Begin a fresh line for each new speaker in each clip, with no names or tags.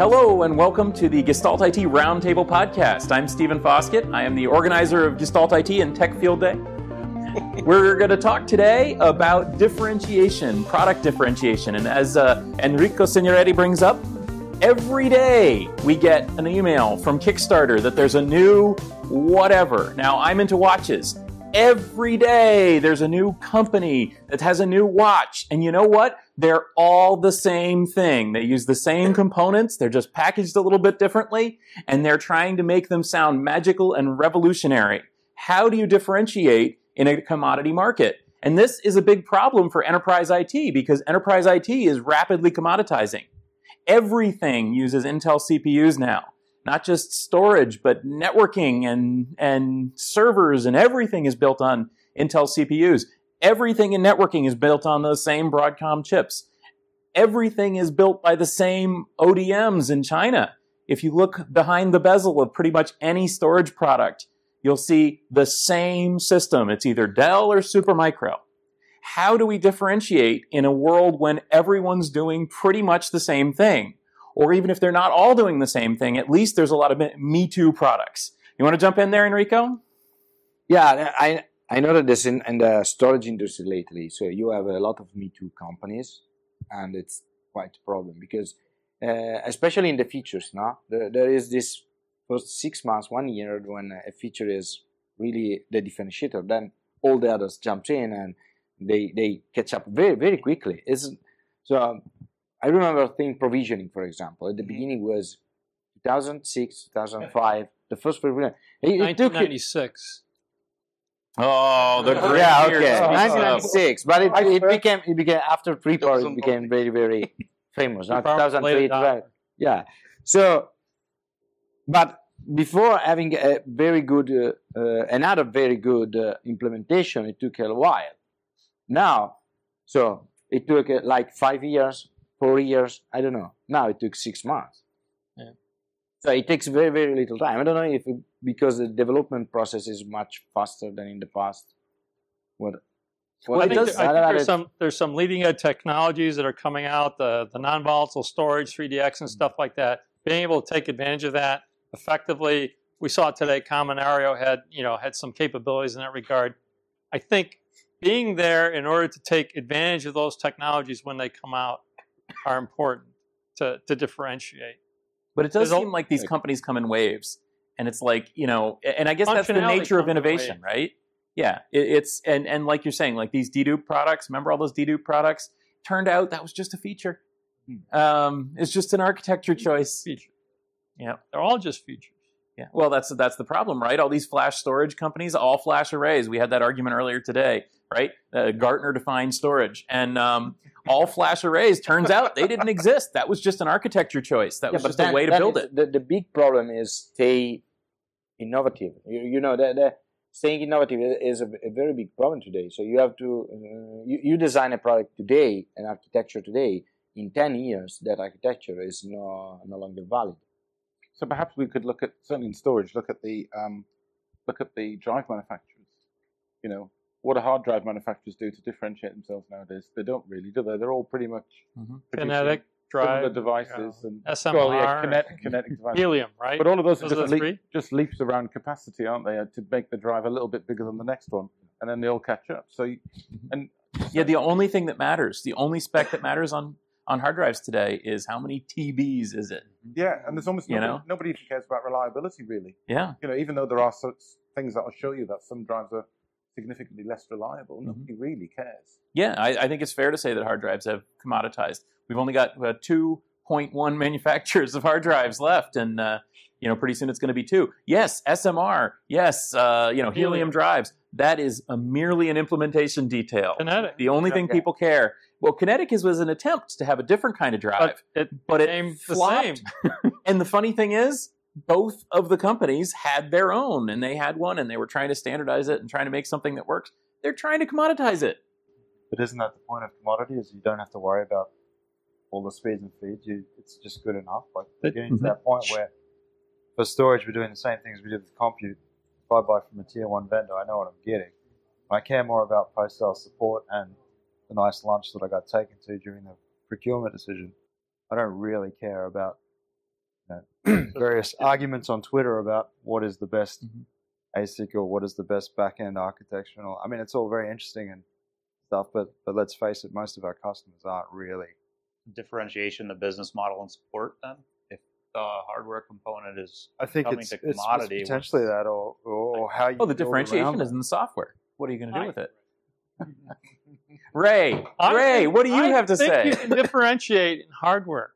Hello and welcome to the Gestalt IT Roundtable podcast. I'm Stephen Foskett. I am the organizer of Gestalt IT and Tech Field Day. We're going to talk today about differentiation, product differentiation. And as uh, Enrico Signoretti brings up, every day we get an email from Kickstarter that there's a new whatever. Now, I'm into watches. Every day there's a new company that has a new watch. And you know what? They're all the same thing. They use the same components. They're just packaged a little bit differently and they're trying to make them sound magical and revolutionary. How do you differentiate in a commodity market? And this is a big problem for enterprise IT because enterprise IT is rapidly commoditizing. Everything uses Intel CPUs now not just storage, but networking and, and servers and everything is built on Intel CPUs. Everything in networking is built on those same Broadcom chips. Everything is built by the same ODMs in China. If you look behind the bezel of pretty much any storage product, you'll see the same system. It's either Dell or Supermicro. How do we differentiate in a world when everyone's doing pretty much the same thing? Or even if they're not all doing the same thing, at least there's a lot of Me Too products. You want to jump in there, Enrico?
Yeah, I I noticed this in, in the storage industry lately. So you have a lot of Me Too companies, and it's quite a problem because, uh, especially in the features, now there, there is this first six months, one year when a feature is really the differentiator, then all the others jump in and they they catch up very very quickly. So I remember thin provisioning, for example. At the mm-hmm. beginning was 2006, 2005. The first provisioning.
It, it 1996.
Oh, the great
yeah, okay, 1996. But it, it became it became after 3PAR, it became very very famous. Now 2003, right? Yeah. So, but before having a very good uh, uh, another very good uh, implementation, it took a while. Now, so it took uh, like five years four years. I don't know. Now it took six months. Yeah. So it takes very, very little time. I don't know if it, because the development process is much faster than in the past. What?
what well, I, think, does, I think there's some there's some leading edge technologies that are coming out, the the non volatile storage, 3DX, and mm-hmm. stuff like that. Being able to take advantage of that effectively. We saw today. Kaminario had you know had some capabilities in that regard. I think being there in order to take advantage of those technologies when they come out are important to, to differentiate.
But it does There's seem like these companies come in waves, and it's like you know, and I guess that's the nature of innovation, right? Yeah, it, it's and and like you're saying, like these dedupe products. Remember all those dedupe products? Turned out that was just a feature. Hmm. Um, it's just an architecture choice.
Feature. Yeah, they're all just features.
Yeah. Well, that's that's the problem, right? All these flash storage companies, all flash arrays. We had that argument earlier today, right? Uh, Gartner defined storage, and um, all flash arrays. Turns out they didn't exist. That was just an architecture choice. That yeah, was just then, a way to build
is,
it.
The, the big problem is stay innovative. You, you know, the, the staying innovative is a, a, very big problem today. So you have to uh, you, you design a product today, an architecture today. In ten years, that architecture is no no longer valid.
So perhaps we could look at certainly in storage, look at the um, look at the drive manufacturers. You know, what do hard drive manufacturers do to differentiate themselves nowadays? They don't really, do they? They're all pretty much
mm-hmm. kinetic drive
devices yeah. and
SMR, well, yeah,
kinetic, kinetic devices.
helium, right?
But all of those, those are just, leap, just leaps around capacity, aren't they, to make the drive a little bit bigger than the next one, and then they all catch up. So, you,
mm-hmm. and yeah, the only thing that matters, the only spec that matters on on hard drives today is how many TBs is it?
Yeah, and there's almost you know? nobody cares about reliability really.
Yeah.
You know, even though there are such things that will show you that some drives are significantly less reliable, mm-hmm. nobody really cares.
Yeah, I, I, think it's fair to say that hard drives have commoditized. We've only got uh, 2.1 manufacturers of hard drives left, and uh, you know, pretty soon it's going to be two. Yes, SMR. Yes, uh, you know, helium. helium drives. That is a merely an implementation detail.
Kinetic.
The only thing people care well, Kinetic is, was an attempt to have a different kind of drive,
but it, but it flopped.
and the funny thing is, both of the companies had their own, and they had one, and they were trying to standardize it and trying to make something that works. They're trying to commoditize it.
But isn't that the point of commodity? Is you don't have to worry about all the speeds and feeds. You, it's just good enough. Like we're getting to mm-hmm. that point where for storage, we're doing the same things we did with compute. If I buy from a tier one vendor, I know what I'm getting. I care more about post sale support and the nice lunch that I got taken to during the procurement decision. I don't really care about various arguments on Twitter about what is the best mm-hmm. ASIC or what is the best backend architecture. I mean, it's all very interesting and stuff, but but let's face it, most of our customers aren't really
differentiation the business model and support. Then, if the hardware component is
I think it's, it's, it's, potentially that, or or how you.
Oh, the differentiation is in the software. What are you going to do with it? Ray, I Ray, what do you
I
have to say?
You can differentiate in hardware.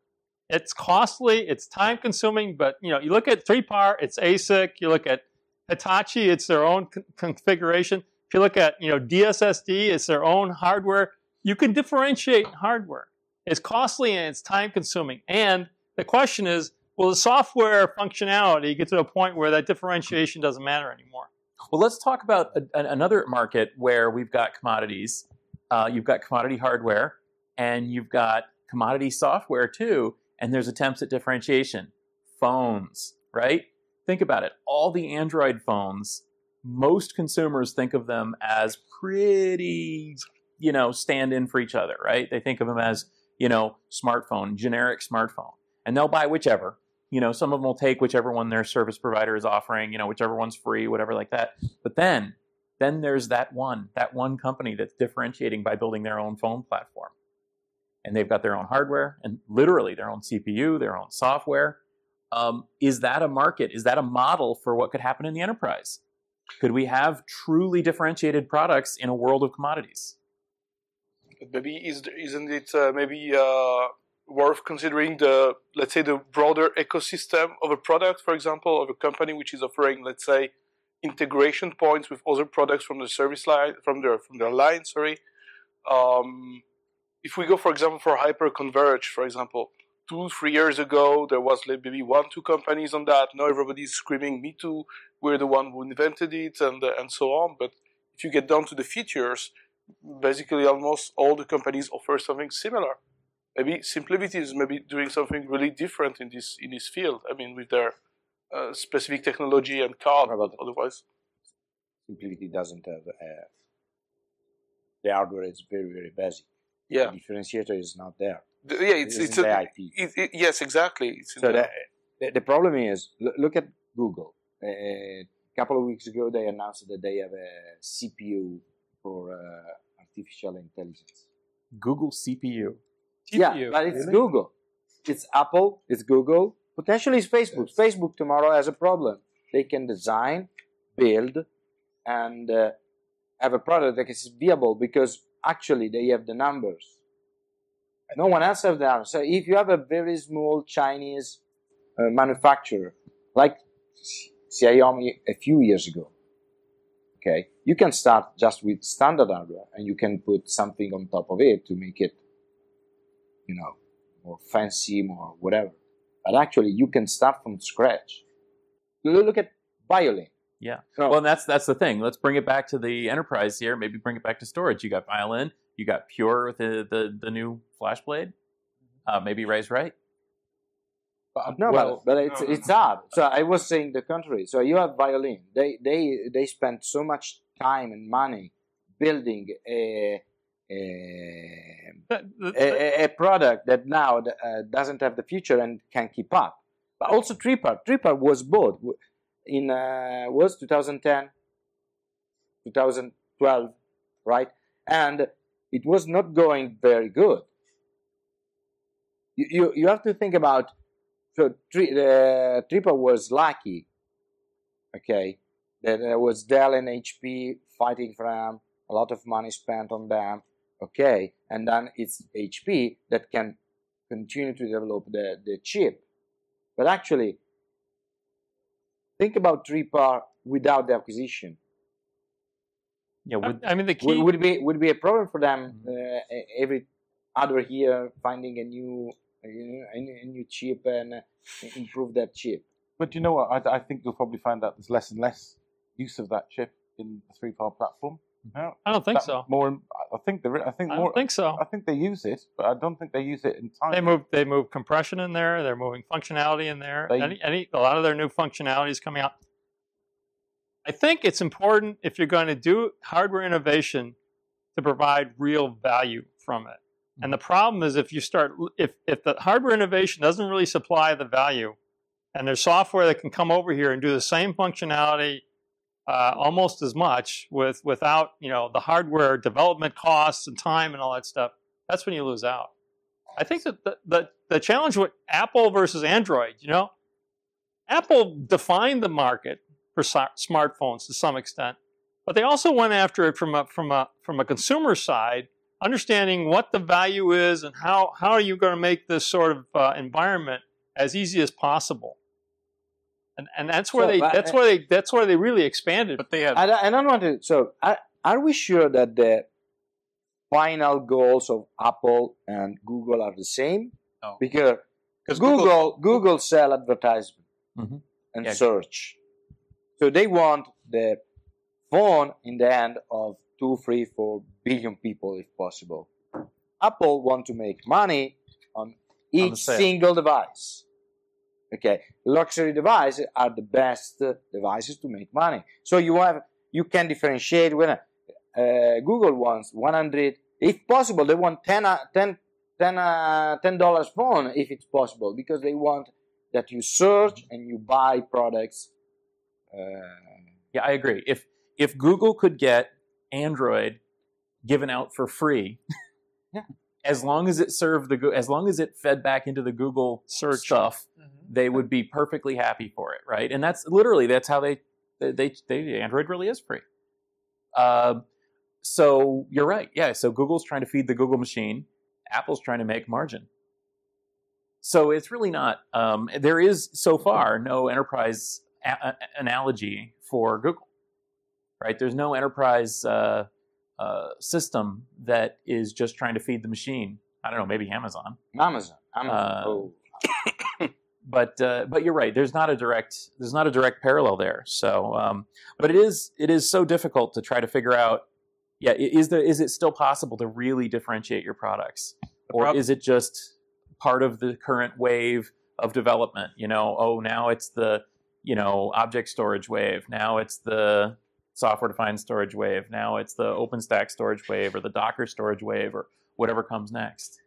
It's costly, it's time consuming, but you know, you look at 3PAR, it's ASIC. You look at Hitachi, it's their own con- configuration. If you look at you know DSSD, it's their own hardware. You can differentiate hardware. It's costly and it's time consuming. And the question is, will the software functionality get to a point where that differentiation doesn't matter anymore?
Well, let's talk about a, another market where we've got commodities. Uh, you've got commodity hardware, and you've got commodity software too. And there's attempts at differentiation. Phones, right? Think about it. All the Android phones, most consumers think of them as pretty, you know, stand in for each other, right? They think of them as, you know, smartphone, generic smartphone. And they'll buy whichever you know, some of them will take whichever one their service provider is offering, you know, whichever one's free, whatever like that. But then, then there's that one, that one company that's differentiating by building their own phone platform. And they've got their own hardware and literally their own CPU, their own software. Um, is that a market? Is that a model for what could happen in the enterprise? Could we have truly differentiated products in a world of commodities?
Maybe is, isn't it uh, maybe uh, worth considering the let's say the broader ecosystem of a product for example of a company which is offering let's say integration points with other products from the service line from their from their line sorry um, if we go for example for hyper converge for example two three years ago there was maybe one two companies on that now everybody's screaming me too we're the one who invented it and uh, and so on but if you get down to the features basically almost all the companies offer something similar maybe SimpliVity is maybe doing something really different in this in this field. I mean, with their uh, specific technology and card. But otherwise,
SimpliVity doesn't have uh, the hardware. It's very very basic.
Yeah,
the differentiator is not there.
The, yeah, it's it's, a, IP. It, it, yes, exactly. It's
so the, the, the problem is look at Google. Uh, a couple of weeks ago, they announced that they have a CPU for uh, artificial intelligence.
Google CPU.
Yeah, but it's really? Google. It's Apple. It's Google. Potentially, it's Facebook. Yes. Facebook tomorrow has a problem. They can design, build, and uh, have a product that is viable because actually they have the numbers. And No one else has that. So if you have a very small Chinese uh, manufacturer like Xiaomi a few years ago, okay, you can start just with standard hardware and you can put something on top of it to make it you know, more fancy, more whatever. But actually, you can start from scratch. Look at violin.
Yeah. So, well, that's that's the thing. Let's bring it back to the enterprise here. Maybe bring it back to storage. You got violin. You got Pure with the the, the new FlashBlade. Uh, maybe Ray's right.
no, well, but, but it's no. it's hard. So I was saying the contrary. So you have violin. They they they spend so much time and money building a a, a, a, product that now uh, doesn't have the future and can keep up. But also 3PAR. 3PAR was bought in uh, was 2010, 2012, right? And it was not going very good. You, you, you have to think about so tri, uh, 3PAR was lucky, okay, that there was Dell and HP fighting for them, a lot of money spent on them okay and then it's hp that can continue to develop the, the chip but actually think about 3PAR without the acquisition.
Yeah would, i mean the key
would, would be would be a problem for them mm-hmm. uh, every other year finding a new a, a new chip and improve that chip.
But you know what? I, I think you'll probably find that there's less and less use of that chip in the 3PAR platform
I don't think so.
More, I think they. I think
I
more.
think so.
I think they use it, but I don't think they use it in time.
They move. They move compression in there. They're moving functionality in there. They, any, any, a lot of their new functionality is coming out. I think it's important if you're going to do hardware innovation to provide real value from it. And the mm-hmm. problem is if you start if if the hardware innovation doesn't really supply the value, and there's software that can come over here and do the same functionality uh, almost as much with without you know the hardware development costs and time and all that stuff. That's when you lose out. I think that the, the, the challenge with Apple versus Android, you know, Apple defined the market for smartphones to some extent, but they also went after it from a from a from a consumer side, understanding what the value is and how how are you going to make this sort of uh, environment as easy as possible and and that's where so, they that's where they that's where they really expanded.
But they have. I, I don't want to. So, are, are we sure that the final goals of Apple and Google are the same?
No.
Because Google Google, Google sell advertisement mm-hmm. and yeah. search, so they want the phone in the hand of two, three, four billion people if possible. Apple want to make money on each on single device. Okay, luxury devices are the best devices to make money. So you have you can differentiate when uh, Google wants 100, if possible, they want 10, uh, 10, 10, uh, $10 phone if it's possible because they want that you search and you buy products.
Uh, yeah, I agree. If if Google could get Android given out for free, yeah. as long as it served the as long as it fed back into the Google search stuff, mm-hmm they would be perfectly happy for it, right? And that's literally that's how they they, they Android really is free. Uh, so you're right, yeah. So Google's trying to feed the Google machine, Apple's trying to make margin. So it's really not. Um, there is so far no enterprise a- analogy for Google, right? There's no enterprise uh, uh, system that is just trying to feed the machine. I don't know, maybe Amazon.
Amazon. Amazon. Uh, oh
but uh, but you're right. There's not a direct there's not a direct parallel there. So, um, but it is it is so difficult to try to figure out. Yeah, is the is it still possible to really differentiate your products, or is it just part of the current wave of development? You know, oh now it's the you know object storage wave. Now it's the software defined storage wave. Now it's the OpenStack storage wave or the Docker storage wave or whatever comes next.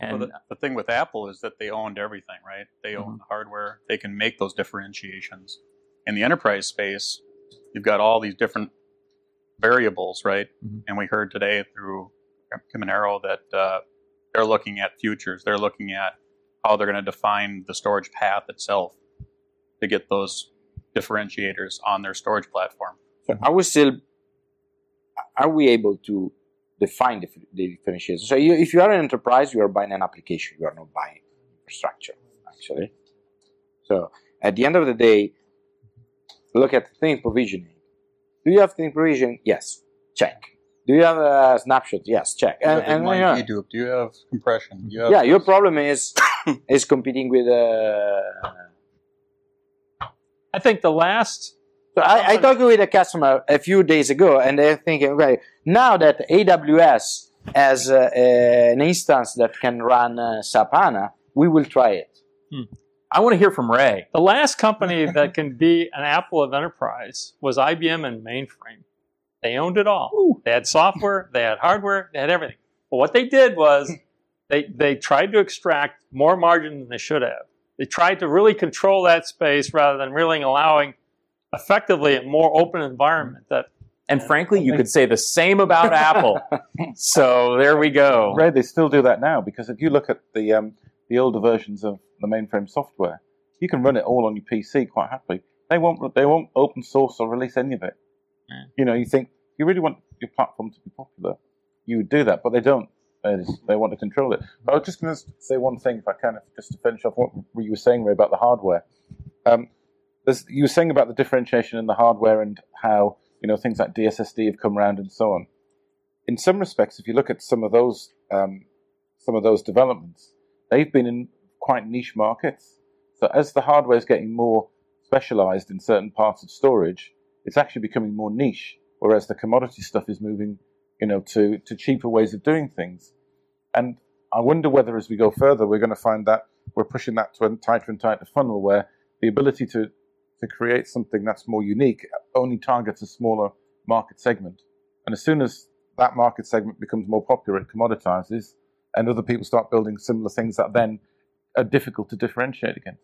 And well, the, the, thing with Apple is that they owned everything, right? They own mm-hmm. the hardware. They can make those differentiations. In the enterprise space, you've got all these different variables, right? Mm-hmm. And we heard today through Kaminario that uh, they're looking at futures. They're looking at how they're going to define the storage path itself to get those differentiators on their storage platform.
So are we still are we able to define the, the differentiation. So you, if you are an enterprise, you are buying an application. You are not buying infrastructure, actually. So at the end of the day, look at thin provisioning. Do you have thin provisioning? Yes. Check. Do you have a snapshot? Yes. Check.
And, and, and yeah. Do you have compression?
You have yeah. Your problem is is competing with. Uh,
I think the last
so I, I talked with a customer a few days ago, and they're thinking, okay, now that AWS has uh, an instance that can run uh, SAP HANA, we will try it.
Hmm. I want to hear from Ray.
The last company that can be an Apple of enterprise was IBM and mainframe. They owned it all. Ooh. They had software, they had hardware, they had everything. But what they did was they, they tried to extract more margin than they should have. They tried to really control that space rather than really allowing effectively a more open environment that
and frankly, you could say the same about Apple. So there we go.
Ray, they still do that now because if you look at the um, the older versions of the mainframe software, you can run it all on your PC quite happily. They won't they won't open source or release any of it. Yeah. You know, you think you really want your platform to be popular, you would do that, but they don't. They, they want to control it. But I was just going to say one thing, if I can, just to finish off what you were saying Ray, about the hardware. Um, you were saying about the differentiation in the hardware and how you know things like DSSD have come around and so on. In some respects, if you look at some of those um, some of those developments, they've been in quite niche markets. So as the hardware is getting more specialized in certain parts of storage, it's actually becoming more niche. Whereas the commodity stuff is moving, you know, to to cheaper ways of doing things. And I wonder whether as we go further, we're going to find that we're pushing that to a tighter and tighter funnel where the ability to to create something that's more unique only targets a smaller market segment. And as soon as that market segment becomes more popular, it commoditizes, and other people start building similar things that then are difficult to differentiate against.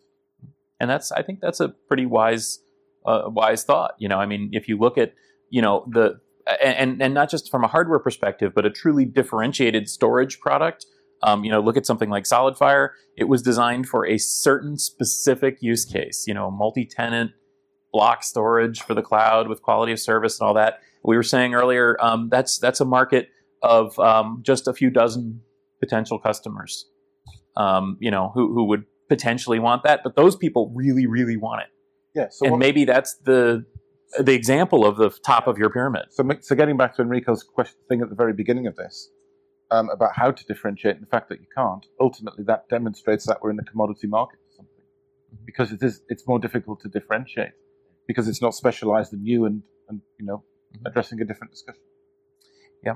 and that's I think that's a pretty wise uh, wise thought. You know, I mean, if you look at you know the and and not just from a hardware perspective, but a truly differentiated storage product. Um, you know, look at something like SolidFire. It was designed for a certain specific use case. You know, multi-tenant block storage for the cloud with quality of service and all that. We were saying earlier um, that's that's a market of um, just a few dozen potential customers. Um, you know, who who would potentially want that, but those people really, really want it.
Yeah.
So and maybe that's the the example of the top of your pyramid.
So, so getting back to Enrico's question, thing at the very beginning of this um, about how to differentiate and the fact that you can't, ultimately that demonstrates that we're in a commodity market or something, mm-hmm. because it is it's more difficult to differentiate because it's not specialized in you and and you know mm-hmm. addressing a different discussion.
Yeah,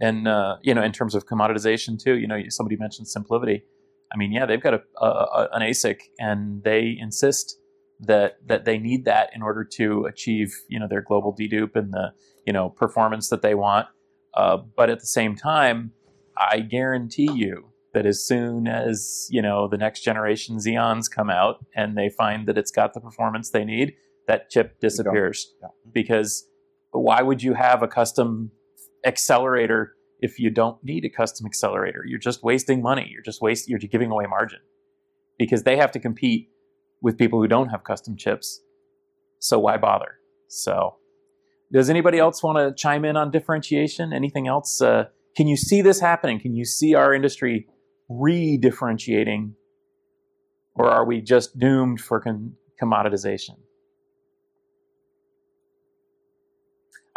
and uh, you know in terms of commoditization too, you know somebody mentioned SimpliVity. I mean, yeah, they've got a, a, an ASIC and they insist that that they need that in order to achieve you know their global dedupe and the you know performance that they want. Uh, but at the same time, I guarantee you that as soon as you know the next generation Xeons come out and they find that it's got the performance they need, that chip disappears. Yeah. Because why would you have a custom accelerator if you don't need a custom accelerator? You're just wasting money. You're just wasting. You're giving away margin because they have to compete with people who don't have custom chips. So why bother? So, does anybody else want to chime in on differentiation? Anything else? Uh, can you see this happening? Can you see our industry re-differentiating, or are we just doomed for con- commoditization?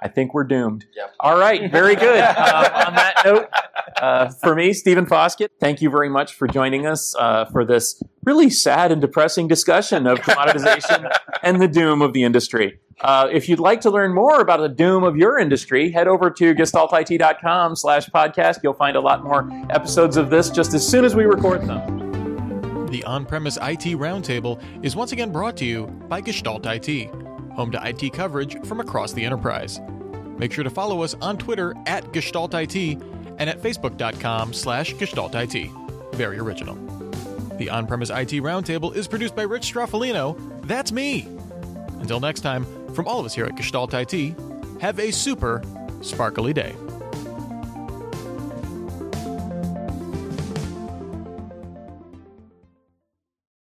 I think we're doomed. Yep. All right, very good. uh, on that note, uh, for me, Stephen Foskett, thank you very much for joining us uh, for this really sad and depressing discussion of commoditization and the doom of the industry. Uh, if you'd like to learn more about the doom of your industry, head over to gestaltit.com slash podcast. You'll find a lot more episodes of this just as soon as we record them.
The on-premise IT Roundtable is once again brought to you by Gestalt IT home to IT coverage from across the enterprise. Make sure to follow us on Twitter at GestaltIT and at Facebook.com slash GestaltIT. Very original. The On Premise IT Roundtable is produced by Rich Stroffolino. That's me. Until next time, from all of us here at Gestalt IT, have a super sparkly day.